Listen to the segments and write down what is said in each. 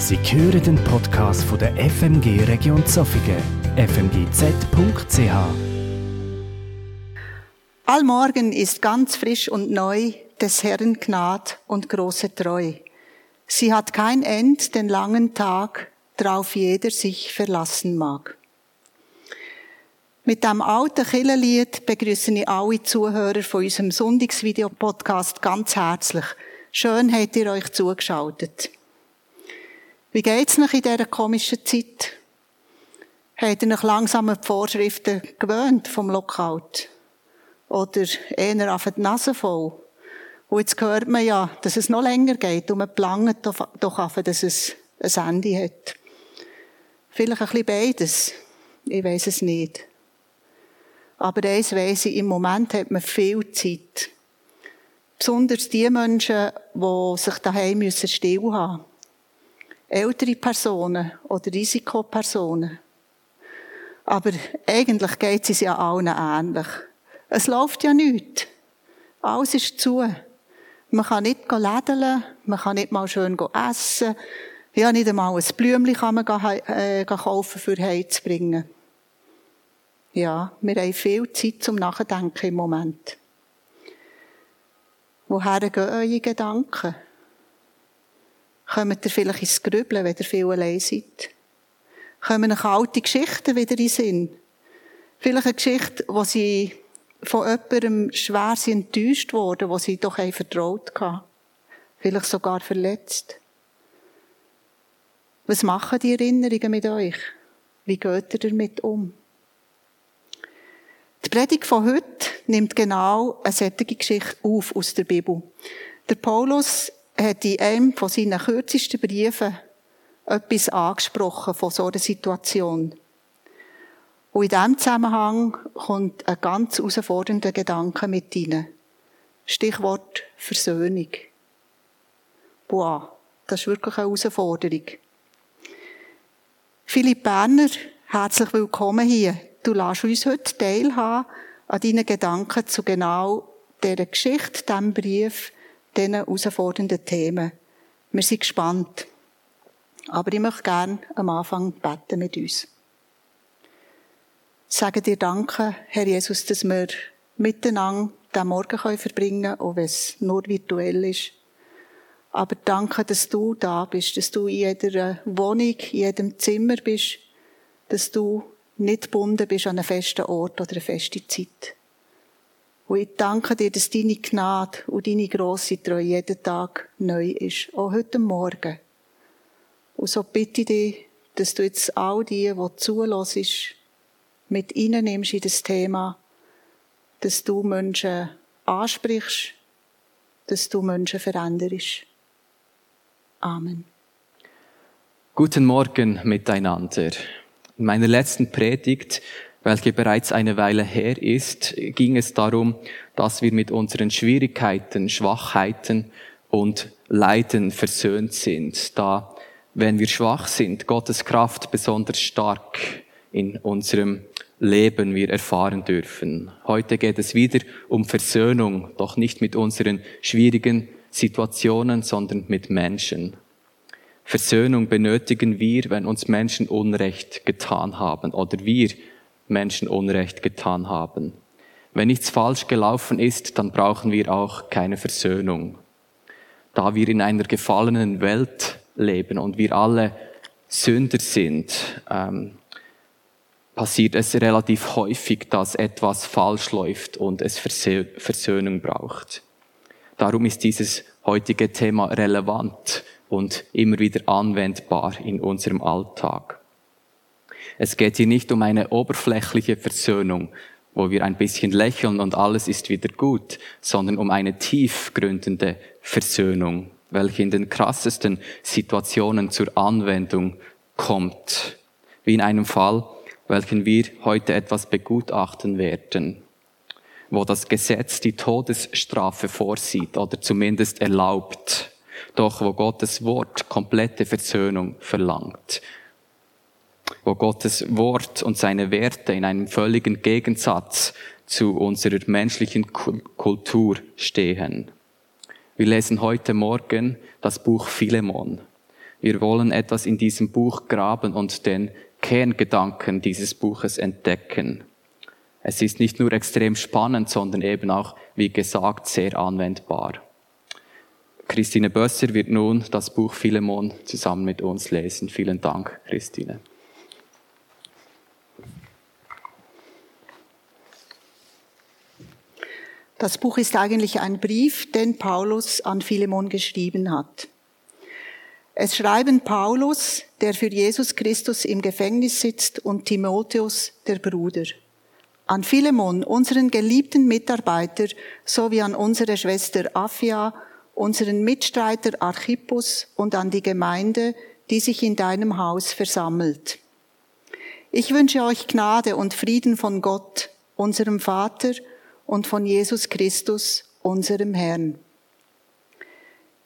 Sie hören den Podcast von der FMG Region Zofingen, fmgz.ch. Allmorgen ist ganz frisch und neu des Herrn Gnad und große Treu. Sie hat kein End den langen Tag, drauf jeder sich verlassen mag. Mit dem alten Killerlied begrüße ich alle Zuhörer von unserem Sonntagsvideo-Podcast ganz herzlich. Schön habt ihr euch zugeschaltet. Wie geht's noch in dieser komischen Zeit? Habt ihr euch langsam an die Vorschriften gewöhnt vom Lockout? Oder eher auf die Nase voll? Und jetzt hört man ja, dass es noch länger geht und man planet doch auf, dass es ein Ende hat. Vielleicht ein bisschen beides. Ich weiß es nicht. Aber eins weiss ich, im Moment hat man viel Zeit. Besonders die Menschen, die sich daheim müssen still haben ältere Personen oder Risikopersonen. Aber eigentlich geht es ja allen ähnlich. Es läuft ja nichts. Alles ist zu. Man kann nicht lädeln, man kann nicht mal schön essen. Ja, nicht einmal ein Blümchen kann man äh, kaufen, für heimzubringen. Ja, wir haben viel Zeit zum Nachdenken im Moment. Woher gehen eure Gedanken? Kommt ihr vielleicht ins Grübeln, wenn ihr viel allein seid? Kommen euch alte Geschichten wieder in den Sinn? Vielleicht eine Geschichte, wo sie von jemandem schwer enttäuscht worden, wo sie doch ein vertraut hatten. Vielleicht sogar verletzt. Was machen die Erinnerungen mit euch? Wie geht ihr damit um? Die Predigt von heute nimmt genau eine solche Geschichte auf aus der Bibel. Der Paulus hat in einem von seinen kürzesten Briefen etwas angesprochen von so einer Situation. Und in diesem Zusammenhang kommt ein ganz herausfordernder Gedanke mit rein. Stichwort Versöhnung. Boah, das ist wirklich eine Herausforderung. Philipp Berner, herzlich willkommen hier. Du lässt uns heute teilhaben an deinen Gedanken zu genau dieser Geschichte, diesem Brief, diesen herausfordernden Themen. Wir sind gespannt. Aber ich möchte gerne am Anfang beten mit uns. Sagen dir Danke, Herr Jesus, dass wir miteinander den Morgen verbringen können, auch wenn es nur virtuell ist. Aber danke, dass du da bist, dass du in jeder Wohnung, in jedem Zimmer bist, dass du nicht gebunden bist an einen festen Ort oder eine feste Zeit. Und ich danke dir, dass deine Gnade und deine grosse Treue jeden Tag neu ist. Auch heute Morgen. Und so bitte ich dich, dass du jetzt all die, die zulässt, mit nimmst in das Thema, dass du Menschen ansprichst, dass du Menschen veränderst. Amen. Guten Morgen miteinander. In meiner letzten Predigt welche bereits eine Weile her ist, ging es darum, dass wir mit unseren Schwierigkeiten, Schwachheiten und Leiden versöhnt sind, da, wenn wir schwach sind, Gottes Kraft besonders stark in unserem Leben wir erfahren dürfen. Heute geht es wieder um Versöhnung, doch nicht mit unseren schwierigen Situationen, sondern mit Menschen. Versöhnung benötigen wir, wenn uns Menschen Unrecht getan haben oder wir Menschen Unrecht getan haben. Wenn nichts falsch gelaufen ist, dann brauchen wir auch keine Versöhnung. Da wir in einer gefallenen Welt leben und wir alle Sünder sind, ähm, passiert es relativ häufig, dass etwas falsch läuft und es Versöhnung braucht. Darum ist dieses heutige Thema relevant und immer wieder anwendbar in unserem Alltag. Es geht hier nicht um eine oberflächliche Versöhnung, wo wir ein bisschen lächeln und alles ist wieder gut, sondern um eine tiefgründende Versöhnung, welche in den krassesten Situationen zur Anwendung kommt. Wie in einem Fall, welchen wir heute etwas begutachten werden, wo das Gesetz die Todesstrafe vorsieht oder zumindest erlaubt, doch wo Gottes Wort komplette Versöhnung verlangt wo Gottes Wort und seine Werte in einem völligen Gegensatz zu unserer menschlichen Kultur stehen. Wir lesen heute Morgen das Buch Philemon. Wir wollen etwas in diesem Buch graben und den Kerngedanken dieses Buches entdecken. Es ist nicht nur extrem spannend, sondern eben auch, wie gesagt, sehr anwendbar. Christine Bösser wird nun das Buch Philemon zusammen mit uns lesen. Vielen Dank, Christine. Das Buch ist eigentlich ein Brief, den Paulus an Philemon geschrieben hat. Es schreiben Paulus, der für Jesus Christus im Gefängnis sitzt, und Timotheus, der Bruder. An Philemon, unseren geliebten Mitarbeiter, sowie an unsere Schwester Afia, unseren Mitstreiter Archippus und an die Gemeinde, die sich in deinem Haus versammelt. Ich wünsche euch Gnade und Frieden von Gott, unserem Vater und von Jesus Christus, unserem Herrn.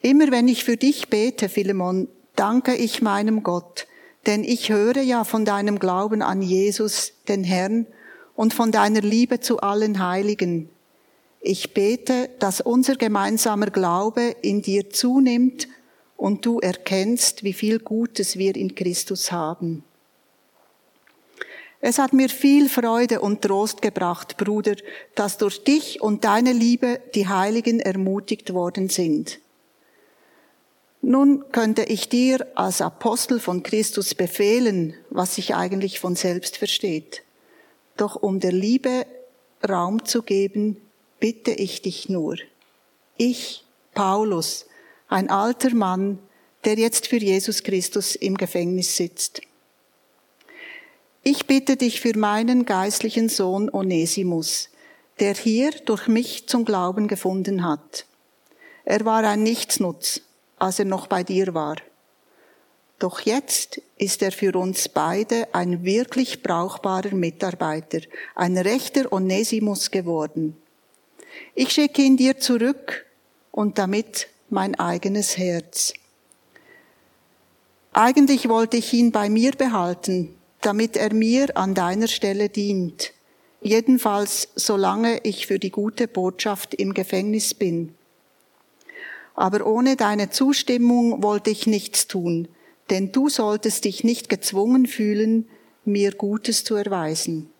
Immer wenn ich für dich bete, Philemon, danke ich meinem Gott, denn ich höre ja von deinem Glauben an Jesus, den Herrn, und von deiner Liebe zu allen Heiligen. Ich bete, dass unser gemeinsamer Glaube in dir zunimmt und du erkennst, wie viel Gutes wir in Christus haben. Es hat mir viel Freude und Trost gebracht, Bruder, dass durch dich und deine Liebe die Heiligen ermutigt worden sind. Nun könnte ich dir als Apostel von Christus befehlen, was sich eigentlich von selbst versteht. Doch um der Liebe Raum zu geben, bitte ich dich nur. Ich, Paulus, ein alter Mann, der jetzt für Jesus Christus im Gefängnis sitzt. Ich bitte dich für meinen geistlichen Sohn Onesimus, der hier durch mich zum Glauben gefunden hat. Er war ein Nichtsnutz, als er noch bei dir war. Doch jetzt ist er für uns beide ein wirklich brauchbarer Mitarbeiter, ein rechter Onesimus geworden. Ich schicke ihn dir zurück und damit mein eigenes Herz. Eigentlich wollte ich ihn bei mir behalten, damit er mir an deiner Stelle dient, jedenfalls solange ich für die gute Botschaft im Gefängnis bin. Aber ohne deine Zustimmung wollte ich nichts tun, denn du solltest dich nicht gezwungen fühlen, mir Gutes zu erweisen.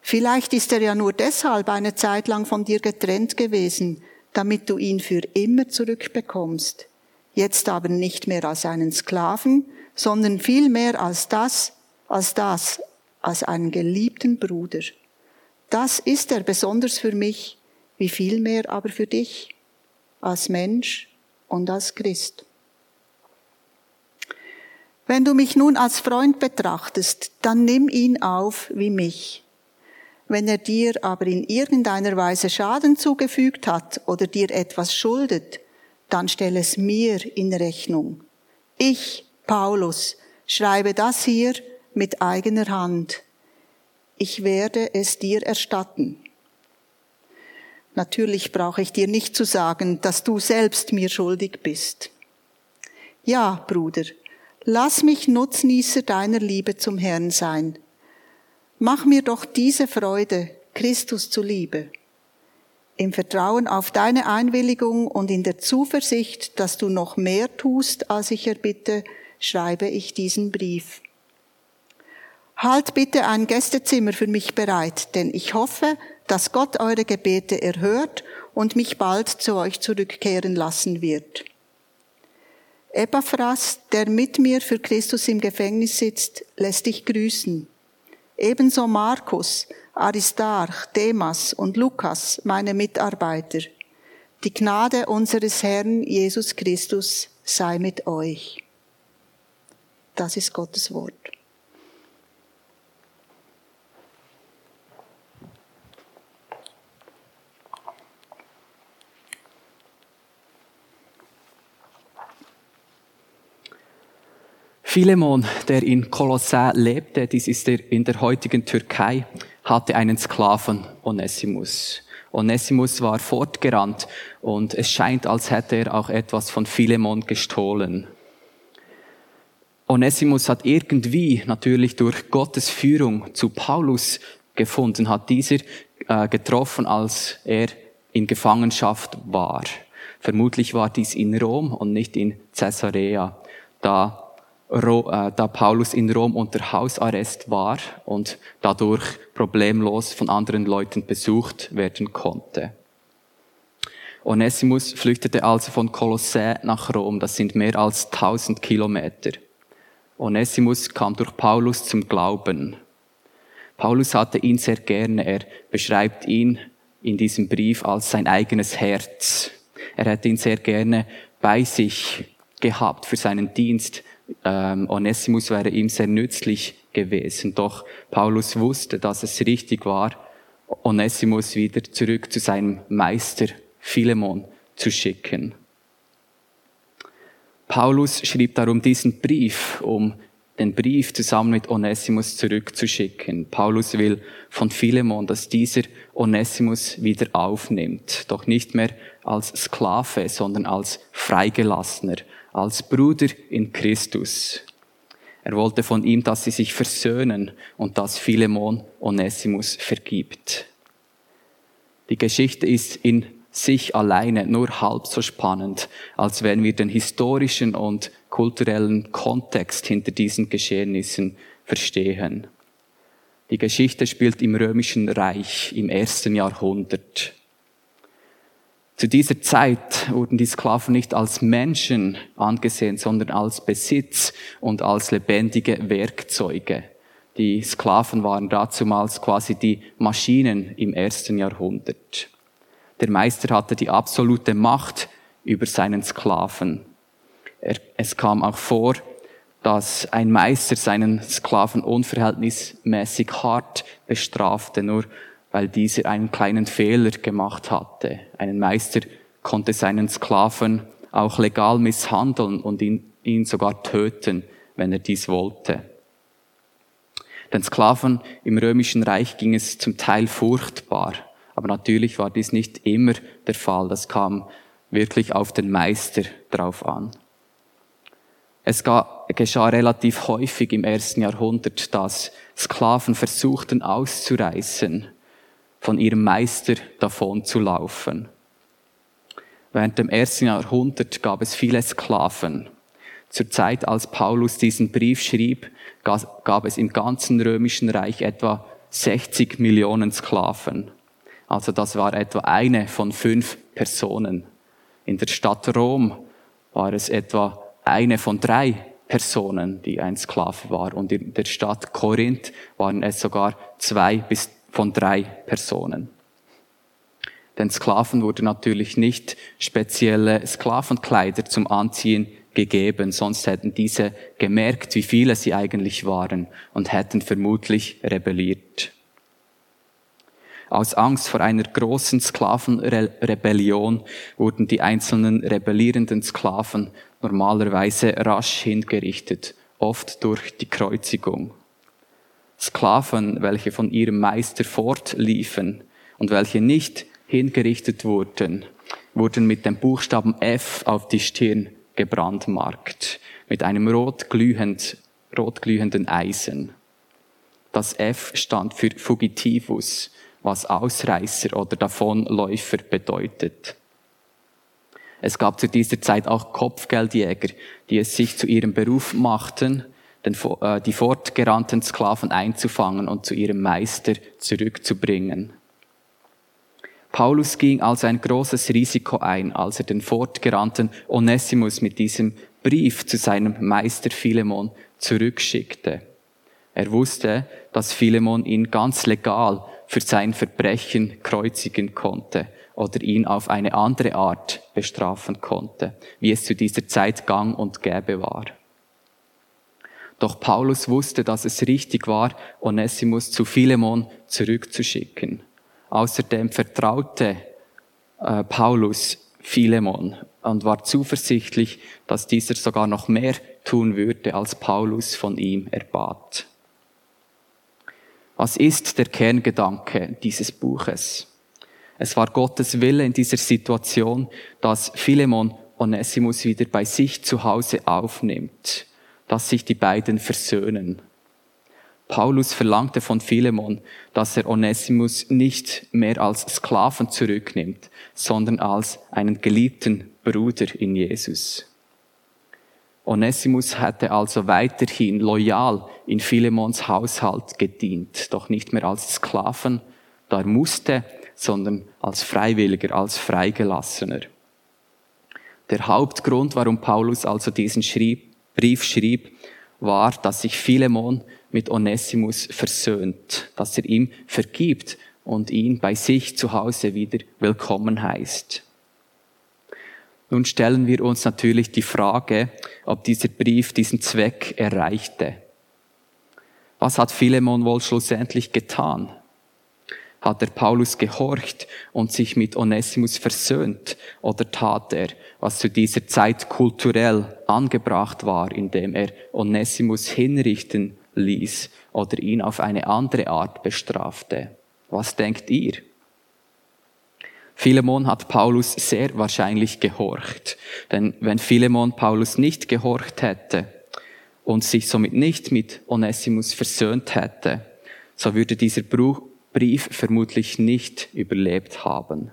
Vielleicht ist er ja nur deshalb eine Zeit lang von dir getrennt gewesen, damit du ihn für immer zurückbekommst. Jetzt aber nicht mehr als einen Sklaven, sondern vielmehr als das, als das, als einen geliebten Bruder. Das ist er besonders für mich, wie viel mehr aber für dich als Mensch und als Christ. Wenn du mich nun als Freund betrachtest, dann nimm ihn auf wie mich. Wenn er dir aber in irgendeiner Weise Schaden zugefügt hat oder dir etwas schuldet, dann stell es mir in Rechnung. Ich, Paulus, schreibe das hier mit eigener Hand. Ich werde es dir erstatten. Natürlich brauche ich dir nicht zu sagen, dass du selbst mir schuldig bist. Ja, Bruder, lass mich Nutznießer deiner Liebe zum Herrn sein. Mach mir doch diese Freude, Christus zuliebe. Im Vertrauen auf deine Einwilligung und in der Zuversicht, dass du noch mehr tust, als ich erbitte, schreibe ich diesen Brief. Halt bitte ein Gästezimmer für mich bereit, denn ich hoffe, dass Gott eure Gebete erhört und mich bald zu euch zurückkehren lassen wird. Epaphras, der mit mir für Christus im Gefängnis sitzt, lässt dich grüßen. Ebenso Markus, Aristarch, Demas und Lukas, meine Mitarbeiter. Die Gnade unseres Herrn Jesus Christus sei mit euch. Das ist Gottes Wort. Philemon, der in Kolossä lebte, dies ist er in der heutigen Türkei, hatte einen Sklaven, Onesimus. Onesimus war fortgerannt und es scheint, als hätte er auch etwas von Philemon gestohlen. Onesimus hat irgendwie natürlich durch Gottes Führung zu Paulus gefunden, hat dieser äh, getroffen, als er in Gefangenschaft war. Vermutlich war dies in Rom und nicht in Caesarea. da, da Paulus in Rom unter Hausarrest war und dadurch problemlos von anderen Leuten besucht werden konnte. Onesimus flüchtete also von Kolossä nach Rom, das sind mehr als 1000 Kilometer. Onesimus kam durch Paulus zum Glauben. Paulus hatte ihn sehr gerne, er beschreibt ihn in diesem Brief als sein eigenes Herz. Er hätte ihn sehr gerne bei sich gehabt für seinen Dienst. Ähm, Onesimus wäre ihm sehr nützlich gewesen. Doch Paulus wusste, dass es richtig war, Onesimus wieder zurück zu seinem Meister Philemon zu schicken. Paulus schrieb darum diesen Brief, um den Brief zusammen mit Onesimus zurückzuschicken. Paulus will von Philemon, dass dieser Onesimus wieder aufnimmt, doch nicht mehr als Sklave, sondern als Freigelassener, als Bruder in Christus. Er wollte von ihm, dass sie sich versöhnen und dass Philemon Onesimus vergibt. Die Geschichte ist in sich alleine nur halb so spannend, als wenn wir den historischen und kulturellen Kontext hinter diesen Geschehnissen verstehen. Die Geschichte spielt im römischen Reich im ersten Jahrhundert. Zu dieser Zeit wurden die Sklaven nicht als Menschen angesehen, sondern als Besitz und als lebendige Werkzeuge. Die Sklaven waren dazumals quasi die Maschinen im ersten Jahrhundert. Der Meister hatte die absolute Macht über seinen Sklaven. Er, es kam auch vor, dass ein Meister seinen Sklaven unverhältnismäßig hart bestrafte, nur weil dieser einen kleinen Fehler gemacht hatte. Ein Meister konnte seinen Sklaven auch legal misshandeln und ihn, ihn sogar töten, wenn er dies wollte. Den Sklaven im römischen Reich ging es zum Teil furchtbar. Aber natürlich war dies nicht immer der Fall. Das kam wirklich auf den Meister drauf an. Es geschah relativ häufig im ersten Jahrhundert, dass Sklaven versuchten auszureißen, von ihrem Meister davon zu laufen. Während dem ersten Jahrhundert gab es viele Sklaven. Zur Zeit, als Paulus diesen Brief schrieb, gab es im ganzen römischen Reich etwa 60 Millionen Sklaven. Also das war etwa eine von fünf Personen. In der Stadt Rom war es etwa eine von drei Personen, die ein Sklave war. Und in der Stadt Korinth waren es sogar zwei bis von drei Personen. Den Sklaven wurde natürlich nicht spezielle Sklavenkleider zum Anziehen gegeben, sonst hätten diese gemerkt, wie viele sie eigentlich waren und hätten vermutlich rebelliert. Aus Angst vor einer großen Sklavenrebellion wurden die einzelnen rebellierenden Sklaven normalerweise rasch hingerichtet, oft durch die Kreuzigung. Sklaven, welche von ihrem Meister fortliefen und welche nicht hingerichtet wurden, wurden mit dem Buchstaben F auf die Stirn gebrandmarkt, mit einem rotglühend, rotglühenden Eisen. Das F stand für Fugitivus, was Ausreißer oder Davonläufer bedeutet. Es gab zu dieser Zeit auch Kopfgeldjäger, die es sich zu ihrem Beruf machten, äh, die fortgerannten Sklaven einzufangen und zu ihrem Meister zurückzubringen. Paulus ging also ein großes Risiko ein, als er den fortgerannten Onesimus mit diesem Brief zu seinem Meister Philemon zurückschickte. Er wusste, dass Philemon ihn ganz legal für sein Verbrechen kreuzigen konnte oder ihn auf eine andere Art bestrafen konnte, wie es zu dieser Zeit gang und gäbe war. Doch Paulus wusste, dass es richtig war, Onesimus zu Philemon zurückzuschicken. Außerdem vertraute äh, Paulus Philemon und war zuversichtlich, dass dieser sogar noch mehr tun würde, als Paulus von ihm erbat. Was ist der Kerngedanke dieses Buches? Es war Gottes Wille in dieser Situation, dass Philemon Onesimus wieder bei sich zu Hause aufnimmt, dass sich die beiden versöhnen. Paulus verlangte von Philemon, dass er Onesimus nicht mehr als Sklaven zurücknimmt, sondern als einen geliebten Bruder in Jesus. Onesimus hätte also weiterhin loyal in Philemons Haushalt gedient, doch nicht mehr als Sklaven, da er musste, sondern als Freiwilliger, als Freigelassener. Der Hauptgrund, warum Paulus also diesen schrieb, Brief schrieb, war, dass sich Philemon mit Onesimus versöhnt, dass er ihm vergibt und ihn bei sich zu Hause wieder willkommen heißt. Nun stellen wir uns natürlich die Frage, ob dieser Brief diesen Zweck erreichte. Was hat Philemon wohl schlussendlich getan? Hat er Paulus gehorcht und sich mit Onesimus versöhnt oder tat er, was zu dieser Zeit kulturell angebracht war, indem er Onesimus hinrichten ließ oder ihn auf eine andere Art bestrafte? Was denkt ihr? Philemon hat Paulus sehr wahrscheinlich gehorcht. Denn wenn Philemon Paulus nicht gehorcht hätte und sich somit nicht mit Onesimus versöhnt hätte, so würde dieser Brief vermutlich nicht überlebt haben.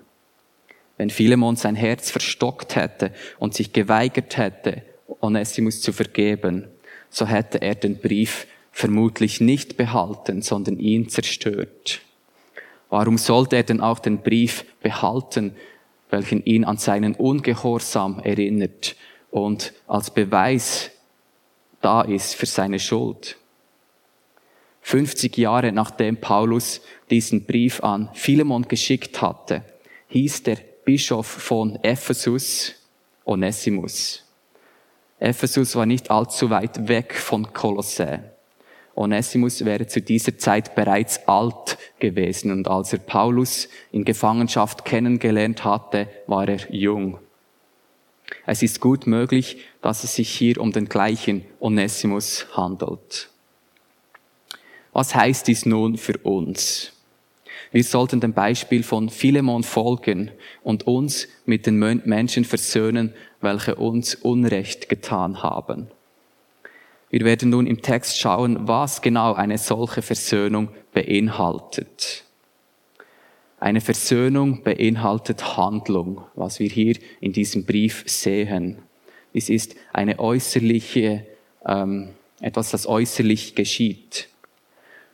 Wenn Philemon sein Herz verstockt hätte und sich geweigert hätte, Onesimus zu vergeben, so hätte er den Brief vermutlich nicht behalten, sondern ihn zerstört. Warum sollte er denn auch den Brief behalten, welchen ihn an seinen Ungehorsam erinnert und als Beweis da ist für seine Schuld? 50 Jahre nachdem Paulus diesen Brief an Philemon geschickt hatte, hieß der Bischof von Ephesus Onesimus. Ephesus war nicht allzu weit weg von Kolossä. Onesimus wäre zu dieser Zeit bereits alt gewesen und als er Paulus in Gefangenschaft kennengelernt hatte, war er jung. Es ist gut möglich, dass es sich hier um den gleichen Onesimus handelt. Was heißt dies nun für uns? Wir sollten dem Beispiel von Philemon folgen und uns mit den Menschen versöhnen, welche uns Unrecht getan haben. Wir werden nun im Text schauen, was genau eine solche Versöhnung beinhaltet. Eine Versöhnung beinhaltet Handlung, was wir hier in diesem Brief sehen. Es ist eine äußerliche, ähm, etwas, das äußerlich geschieht.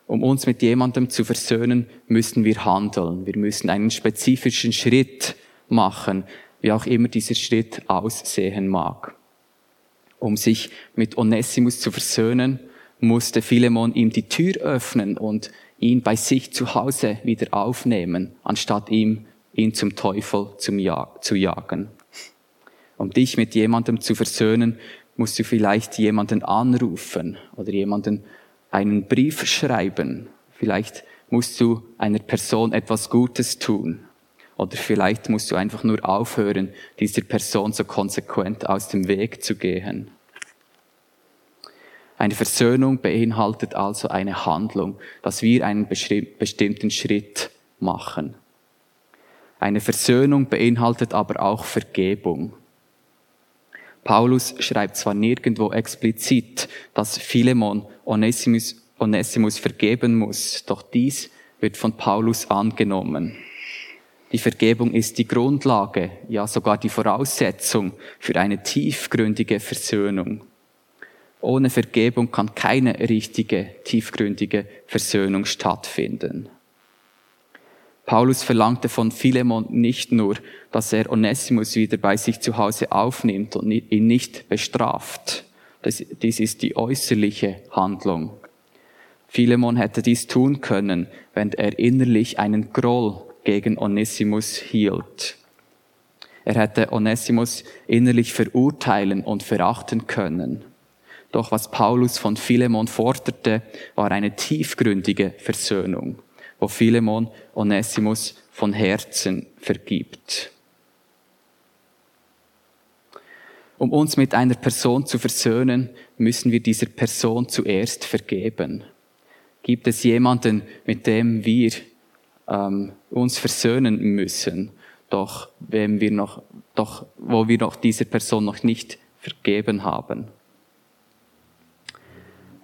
Um uns mit jemandem zu versöhnen, müssen wir handeln. Wir müssen einen spezifischen Schritt machen, wie auch immer dieser Schritt aussehen mag. Um sich mit Onesimus zu versöhnen, musste Philemon ihm die Tür öffnen und ihn bei sich zu Hause wieder aufnehmen, anstatt ihm ihn zum Teufel zum ja zu jagen. Um dich mit jemandem zu versöhnen, musst du vielleicht jemanden anrufen oder jemanden einen Brief schreiben. Vielleicht musst du einer Person etwas Gutes tun. Oder vielleicht musst du einfach nur aufhören, dieser Person so konsequent aus dem Weg zu gehen. Eine Versöhnung beinhaltet also eine Handlung, dass wir einen bestimmten Schritt machen. Eine Versöhnung beinhaltet aber auch Vergebung. Paulus schreibt zwar nirgendwo explizit, dass Philemon Onesimus, Onesimus vergeben muss, doch dies wird von Paulus angenommen. Die Vergebung ist die Grundlage, ja sogar die Voraussetzung für eine tiefgründige Versöhnung. Ohne Vergebung kann keine richtige, tiefgründige Versöhnung stattfinden. Paulus verlangte von Philemon nicht nur, dass er Onesimus wieder bei sich zu Hause aufnimmt und ihn nicht bestraft. Das, dies ist die äußerliche Handlung. Philemon hätte dies tun können, wenn er innerlich einen Groll gegen Onesimus hielt. Er hätte Onesimus innerlich verurteilen und verachten können. Doch was Paulus von Philemon forderte, war eine tiefgründige Versöhnung wo Philemon Onesimus von Herzen vergibt. Um uns mit einer Person zu versöhnen, müssen wir dieser Person zuerst vergeben. Gibt es jemanden, mit dem wir ähm, uns versöhnen müssen, doch, wem wir noch, doch wo wir noch dieser Person noch nicht vergeben haben?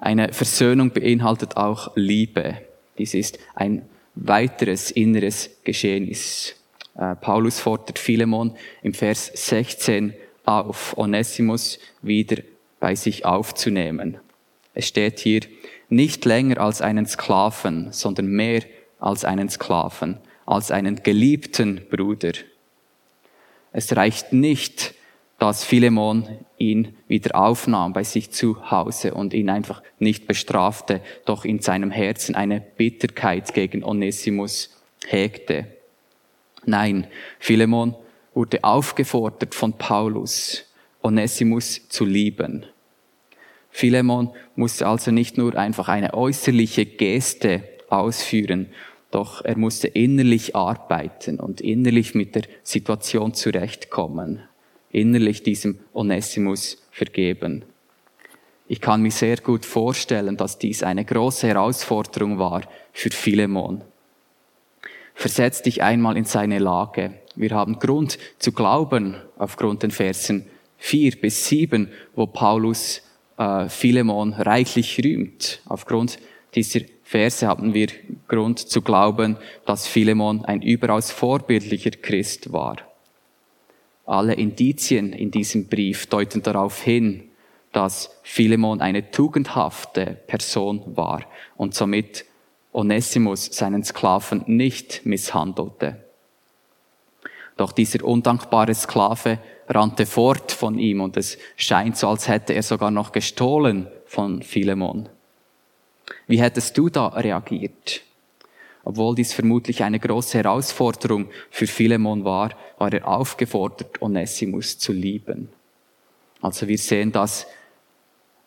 Eine Versöhnung beinhaltet auch Liebe. Dies ist ein weiteres inneres Geschehnis. Äh, Paulus fordert Philemon im Vers 16 auf, Onesimus wieder bei sich aufzunehmen. Es steht hier, nicht länger als einen Sklaven, sondern mehr als einen Sklaven, als einen geliebten Bruder. Es reicht nicht, dass Philemon ihn wieder aufnahm bei sich zu Hause und ihn einfach nicht bestrafte, doch in seinem Herzen eine Bitterkeit gegen Onesimus hegte. Nein, Philemon wurde aufgefordert von Paulus, Onesimus zu lieben. Philemon musste also nicht nur einfach eine äußerliche Geste ausführen, doch er musste innerlich arbeiten und innerlich mit der Situation zurechtkommen, innerlich diesem Onesimus vergeben. Ich kann mir sehr gut vorstellen, dass dies eine große Herausforderung war für Philemon. Versetz dich einmal in seine Lage. Wir haben Grund zu glauben, aufgrund den Versen 4 bis 7, wo Paulus äh, Philemon reichlich rühmt. Aufgrund dieser Verse haben wir Grund zu glauben, dass Philemon ein überaus vorbildlicher Christ war. Alle Indizien in diesem Brief deuten darauf hin, dass Philemon eine tugendhafte Person war und somit Onesimus seinen Sklaven nicht misshandelte. Doch dieser undankbare Sklave rannte fort von ihm und es scheint so, als hätte er sogar noch gestohlen von Philemon. Wie hättest du da reagiert? Obwohl dies vermutlich eine große Herausforderung für Philemon war, war er aufgefordert, Onesimus zu lieben. Also wir sehen, dass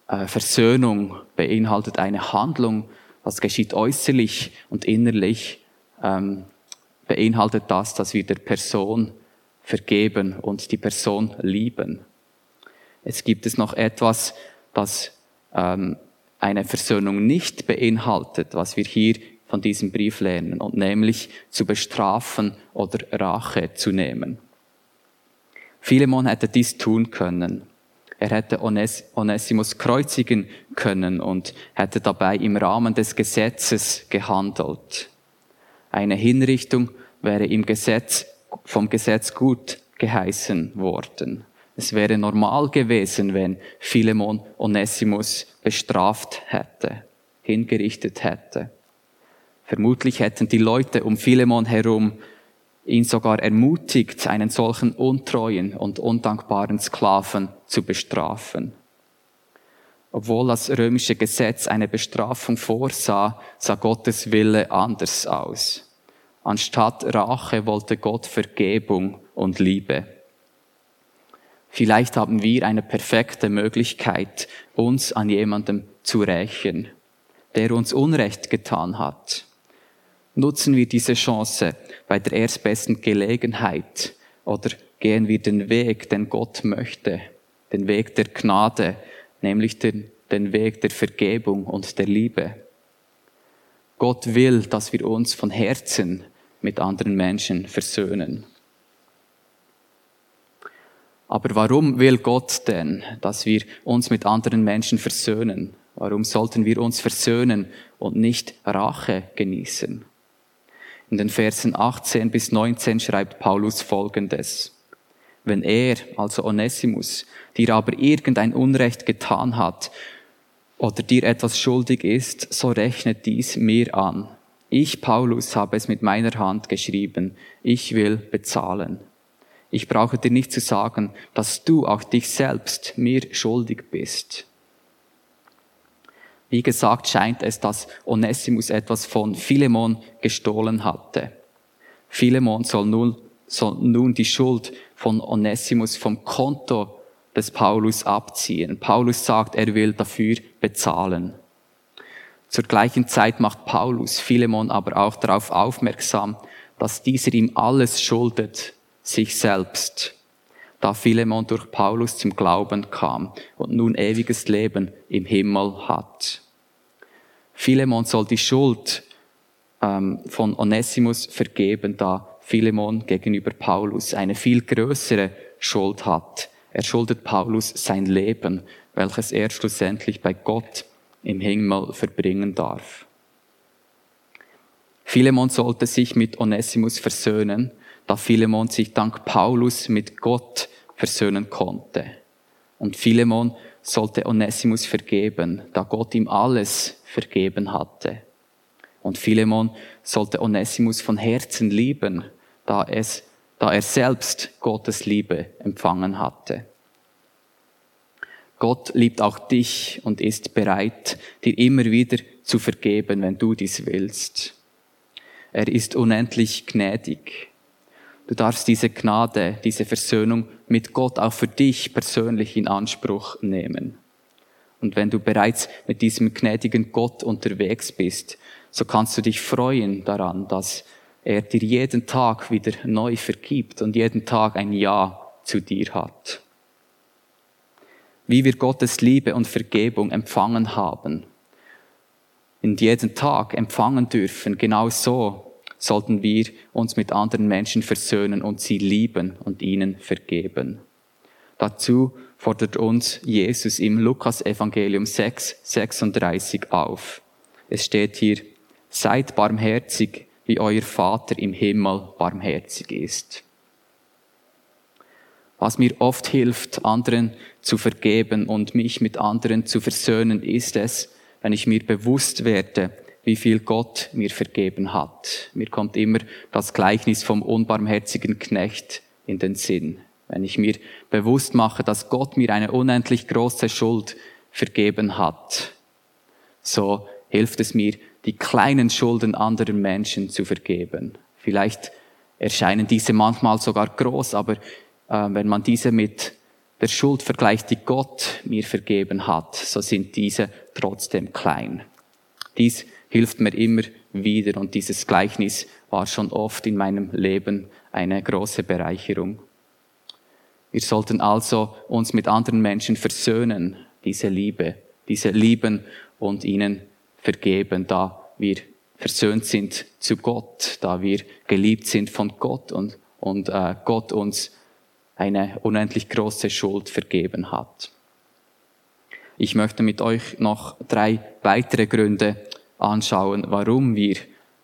äh, Versöhnung beinhaltet eine Handlung, was geschieht äußerlich und innerlich, ähm, beinhaltet das, dass wir der Person vergeben und die Person lieben. Es gibt es noch etwas, das ähm, eine Versöhnung nicht beinhaltet, was wir hier von diesem Brief lernen, und nämlich zu bestrafen oder Rache zu nehmen. Philemon hätte dies tun können. Er hätte Ones Onesimus kreuzigen können und hätte dabei im Rahmen des Gesetzes gehandelt. Eine Hinrichtung wäre im Gesetz vom Gesetz gut geheißen worden. Es wäre normal gewesen, wenn Philemon Onesimus bestraft hätte, hingerichtet hätte. Vermutlich hätten die Leute um Philemon herum ihn sogar ermutigt, einen solchen untreuen und undankbaren Sklaven zu bestrafen. Obwohl das römische Gesetz eine Bestrafung vorsah, sah Gottes Wille anders aus. Anstatt Rache wollte Gott Vergebung und Liebe. Vielleicht haben wir eine perfekte Möglichkeit, uns an jemandem zu rächen, der uns Unrecht getan hat. Nutzen wir diese Chance bei der erstbesten Gelegenheit oder gehen wir den Weg, den Gott möchte, den Weg der Gnade, nämlich den, den Weg der Vergebung und der Liebe. Gott will, dass wir uns von Herzen mit anderen Menschen versöhnen. Aber warum will Gott denn, dass wir uns mit anderen Menschen versöhnen? Warum sollten wir uns versöhnen und nicht Rache genießen? In den Versen 18 bis 19 schreibt Paulus Folgendes. Wenn er, also Onesimus, dir aber irgendein Unrecht getan hat oder dir etwas schuldig ist, so rechnet dies mir an. Ich, Paulus, habe es mit meiner Hand geschrieben. Ich will bezahlen. Ich brauche dir nicht zu sagen, dass du auch dich selbst mir schuldig bist. Wie gesagt, scheint es, dass Onesimus etwas von Philemon gestohlen hatte. Philemon soll nun, soll nun die Schuld von Onesimus vom Konto des Paulus abziehen. Paulus sagt, er will dafür bezahlen. Zur gleichen Zeit macht Paulus Philemon aber auch darauf aufmerksam, dass dieser ihm alles schuldet, sich selbst, da Philemon durch Paulus zum Glauben kam und nun ewiges Leben im Himmel hat. Philemon soll die Schuld ähm, von Onesimus vergeben, da Philemon gegenüber Paulus eine viel größere Schuld hat. Er schuldet Paulus sein Leben, welches er schlussendlich bei Gott im Himmel verbringen darf. Philemon sollte sich mit Onesimus versöhnen, da Philemon sich dank Paulus mit Gott versöhnen konnte. Und Philemon sollte Onesimus vergeben, da Gott ihm alles vergeben hatte. Und Philemon sollte Onesimus von Herzen lieben, da, es, da er selbst Gottes Liebe empfangen hatte. Gott liebt auch dich und ist bereit, dir immer wieder zu vergeben, wenn du dies willst. Er ist unendlich gnädig. Du darfst diese Gnade, diese Versöhnung mit Gott auch für dich persönlich in Anspruch nehmen. Und wenn du bereits mit diesem gnädigen Gott unterwegs bist, so kannst du dich freuen daran, dass er dir jeden Tag wieder neu vergibt und jeden Tag ein Ja zu dir hat wie wir Gottes Liebe und Vergebung empfangen haben, in jeden Tag empfangen dürfen, genau so sollten wir uns mit anderen Menschen versöhnen und sie lieben und ihnen vergeben. Dazu fordert uns Jesus im Lukas Evangelium 6, 36 auf. Es steht hier, seid barmherzig, wie euer Vater im Himmel barmherzig ist. Was mir oft hilft, anderen zu vergeben und mich mit anderen zu versöhnen, ist es, wenn ich mir bewusst werde, wie viel Gott mir vergeben hat. Mir kommt immer das Gleichnis vom unbarmherzigen Knecht in den Sinn. Wenn ich mir bewusst mache, dass Gott mir eine unendlich große Schuld vergeben hat, so hilft es mir, die kleinen Schulden anderer Menschen zu vergeben. Vielleicht erscheinen diese manchmal sogar groß, aber äh, wenn man diese mit der Schuld vergleicht, die Gott mir vergeben hat, so sind diese trotzdem klein. Dies hilft mir immer wieder und dieses Gleichnis war schon oft in meinem Leben eine große Bereicherung. Wir sollten also uns mit anderen Menschen versöhnen, diese Liebe, diese lieben und ihnen vergeben, da wir versöhnt sind zu Gott, da wir geliebt sind von Gott und, und äh, Gott uns eine unendlich große Schuld vergeben hat. Ich möchte mit euch noch drei weitere Gründe anschauen, warum wir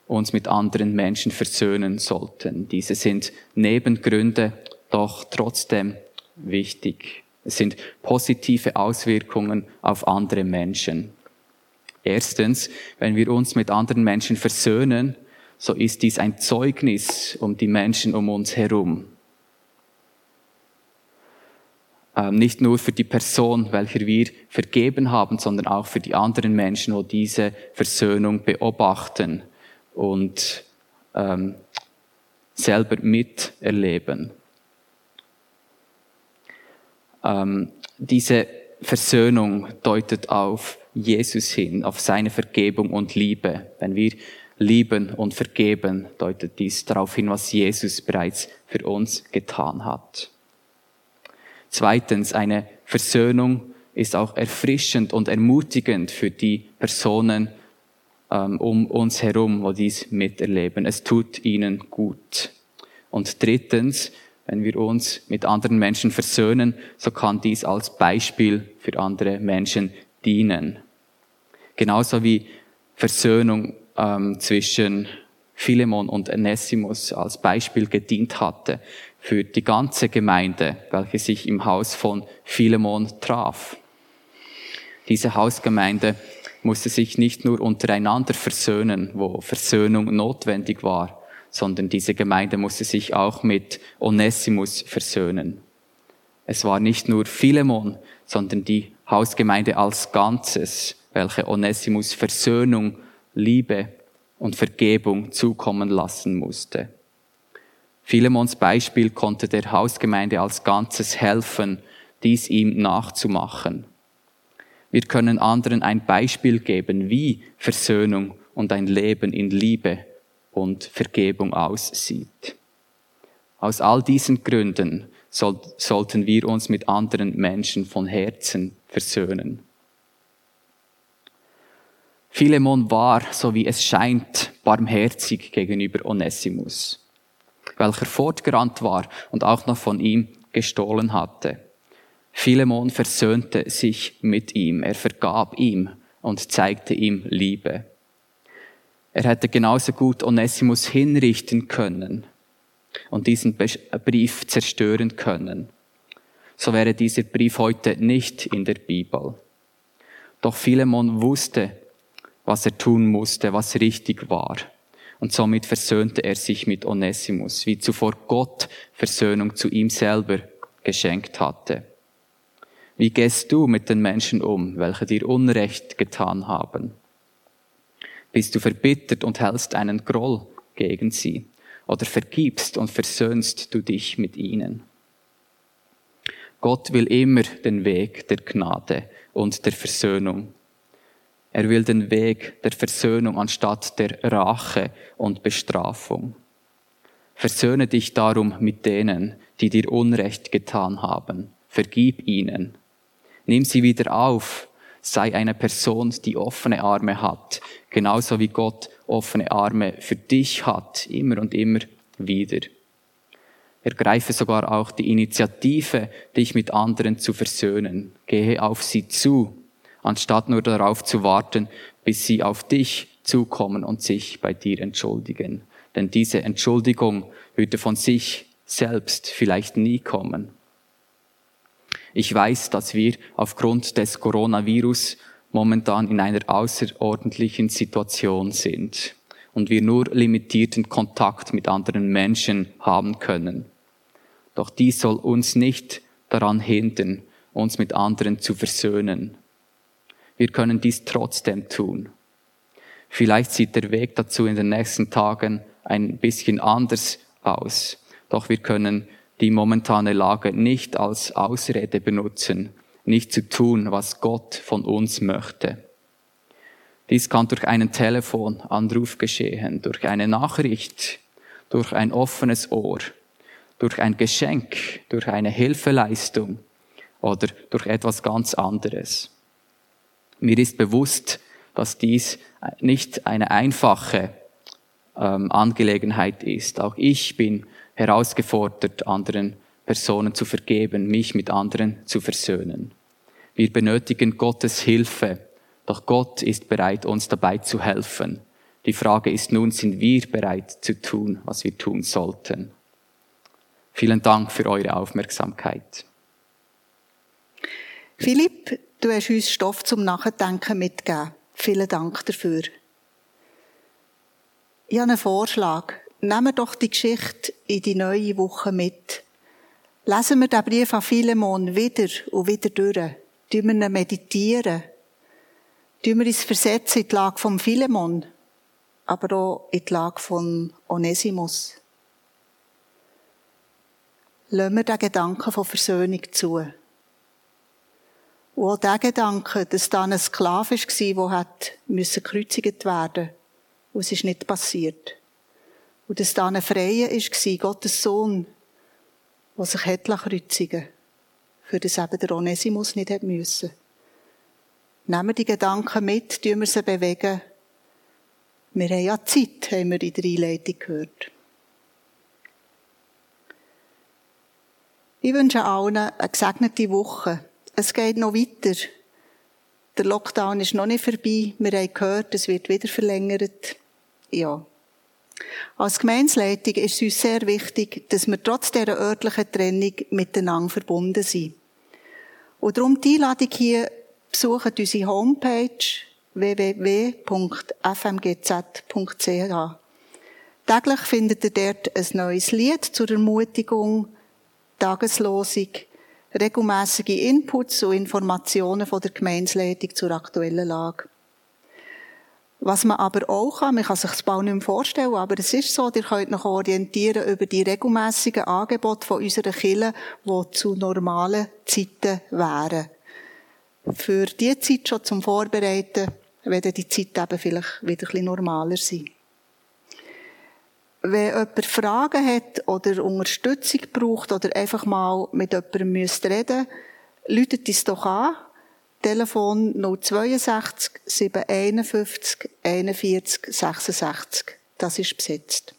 uns mit anderen Menschen versöhnen sollten. Diese sind Nebengründe, doch trotzdem wichtig. Es sind positive Auswirkungen auf andere Menschen. Erstens, wenn wir uns mit anderen Menschen versöhnen, so ist dies ein Zeugnis um die Menschen um uns herum. Ähm, nicht nur für die Person, welcher wir vergeben haben, sondern auch für die anderen Menschen, wo diese Versöhnung beobachten und ähm, selber miterleben. Ähm, diese Versöhnung deutet auf Jesus hin, auf seine Vergebung und Liebe. Wenn wir lieben und vergeben, deutet dies darauf hin, was Jesus bereits für uns getan hat. Zweitens, eine Versöhnung ist auch erfrischend und ermutigend für die Personen ähm, um uns herum, wo dies miterleben. Es tut ihnen gut. Und drittens, wenn wir uns mit anderen Menschen versöhnen, so kann dies als Beispiel für andere Menschen dienen. Genauso wie Versöhnung ähm, zwischen Philemon und Onesimus als Beispiel gedient hatte für die ganze Gemeinde, welche sich im Haus von Philemon traf. Diese Hausgemeinde musste sich nicht nur untereinander versöhnen, wo Versöhnung notwendig war, sondern diese Gemeinde musste sich auch mit Onesimus versöhnen. Es war nicht nur Philemon, sondern die Hausgemeinde als Ganzes, welche Onesimus Versöhnung, Liebe und Vergebung zukommen lassen musste. Philemons Beispiel konnte der Hausgemeinde als Ganzes helfen, dies ihm nachzumachen. Wir können anderen ein Beispiel geben, wie Versöhnung und ein Leben in Liebe und Vergebung aussieht. Aus all diesen Gründen soll, sollten wir uns mit anderen Menschen von Herzen versöhnen. Philemon war, so wie es scheint, barmherzig gegenüber Onesimus, welcher fortgerannt war und auch noch von ihm gestohlen hatte. Philemon versöhnte sich mit ihm, er vergab ihm und zeigte ihm Liebe. Er hätte genauso gut Onesimus hinrichten können und diesen Brief zerstören können. so wäre dieser Brief heute nicht in der Bibel. Doch Philemon wusste, was er tun musste, was richtig war. Und somit versöhnte er sich mit Onesimus, wie zuvor Gott Versöhnung zu ihm selber geschenkt hatte. Wie gehst du mit den Menschen um, welche dir Unrecht getan haben? Bist du verbittert und hältst einen Groll gegen sie? Oder vergibst und versöhnst du dich mit ihnen? Gott will immer den Weg der Gnade und der Versöhnung. Er will den Weg der Versöhnung anstatt der Rache und Bestrafung. Versöhne dich darum mit denen, die dir Unrecht getan haben. Vergib ihnen. Nimm sie wieder auf. Sei eine Person, die offene Arme hat, genauso wie Gott offene Arme für dich hat, immer und immer wieder. Ergreife sogar auch die Initiative, dich mit anderen zu versöhnen. Gehe auf sie zu, anstatt nur darauf zu warten, bis sie auf dich zukommen und sich bei dir entschuldigen. Denn diese Entschuldigung würde von sich selbst vielleicht nie kommen. Ich weiß, dass wir aufgrund des Coronavirus momentan in einer außerordentlichen Situation sind und wir nur limitierten Kontakt mit anderen Menschen haben können. Doch dies soll uns nicht daran hindern, uns mit anderen zu versöhnen. Wir können dies trotzdem tun. Vielleicht sieht der Weg dazu in den nächsten Tagen ein bisschen anders aus. Doch wir können die momentane Lage nicht als Ausrede benutzen, nicht zu tun, was Gott von uns möchte. Dies kann durch einen Telefonanruf geschehen, durch eine Nachricht, durch ein offenes Ohr, durch ein Geschenk, durch eine Hilfeleistung oder durch etwas ganz anderes. Mir ist bewusst, dass dies nicht eine einfache ähm, Angelegenheit ist. Auch ich bin herausgefordert, anderen Personen zu vergeben, mich mit anderen zu versöhnen. Wir benötigen Gottes Hilfe doch Gott ist bereit, uns dabei zu helfen. Die Frage ist nun, sind wir bereit zu tun, was wir tun sollten? Vielen Dank für eure Aufmerksamkeit. Philipp, du hast uns Stoff zum Nachdenken mitgegeben. Vielen Dank dafür. Ich habe einen Vorschlag. Nehmen doch die Geschichte in die neue Woche mit. Lesen wir den Brief an Philemon wieder und wieder durch. Tun wir ihn meditieren tun wir uns versetzen in die Lage von Philemon, aber auch in die Lage von Onesimus. Lassen wir den Gedanken von Versöhnung zu. Und auch der Gedanke, dass da ein Sklave war, der hat gekreuzigt werden und es ist nicht passiert. Und dass da ein Freier war, Gottes Sohn, der sich hat kreuzigen für das eben der Onesimus nicht hat müssen. Nehmen wir die Gedanken mit, tun wir sie bewegen. Wir haben ja Zeit, haben wir in der Einleitung gehört. Ich wünsche allen eine gesegnete Woche. Es geht noch weiter. Der Lockdown ist noch nicht vorbei. Wir haben gehört, es wird wieder verlängert. Ja. Als Gemeinsleitung ist es uns sehr wichtig, dass wir trotz dieser örtlichen Trennung miteinander verbunden sind. Und darum die Einladung hier, besucht unsere Homepage www.fmgz.ch. Täglich findet ihr dort ein neues Lied zur Ermutigung, Tageslosung, regelmäßige Inputs und Informationen von der Gemeinsleitung zur aktuellen Lage. Was man aber auch kann, man kann sich das bald nicht mehr vorstellen, aber es ist so, ihr könnt noch orientieren über die regelmäßigen Angebote von unserer Kirche, die zu normalen Zeiten wären für die Zeit schon zum Vorbereiten, wenn die Zeit eben vielleicht wieder ein bisschen normaler sein. Wenn jemand Fragen hat oder Unterstützung braucht oder einfach mal mit jemandem müsst reden läutet uns doch an. Telefon 062 751 41 66. Das ist besetzt.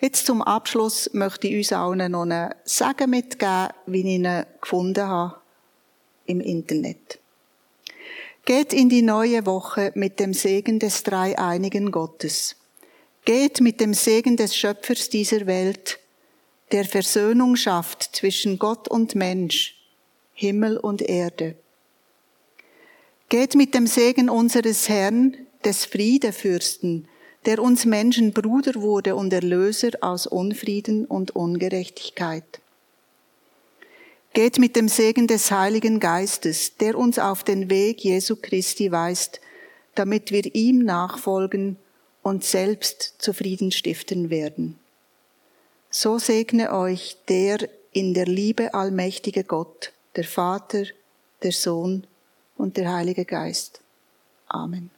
Jetzt zum Abschluss möchte ich uns allen noch ein Sagen mitgeben, wie ich ihn gefunden habe im Internet. Geht in die neue Woche mit dem Segen des dreieinigen Gottes. Geht mit dem Segen des Schöpfers dieser Welt, der Versöhnung schafft zwischen Gott und Mensch, Himmel und Erde. Geht mit dem Segen unseres Herrn, des Friedefürsten, der uns Menschen Bruder wurde und Erlöser aus Unfrieden und Ungerechtigkeit. Geht mit dem Segen des Heiligen Geistes, der uns auf den Weg Jesu Christi weist, damit wir ihm nachfolgen und selbst zufrieden stiften werden. So segne euch der in der Liebe allmächtige Gott, der Vater, der Sohn und der Heilige Geist. Amen.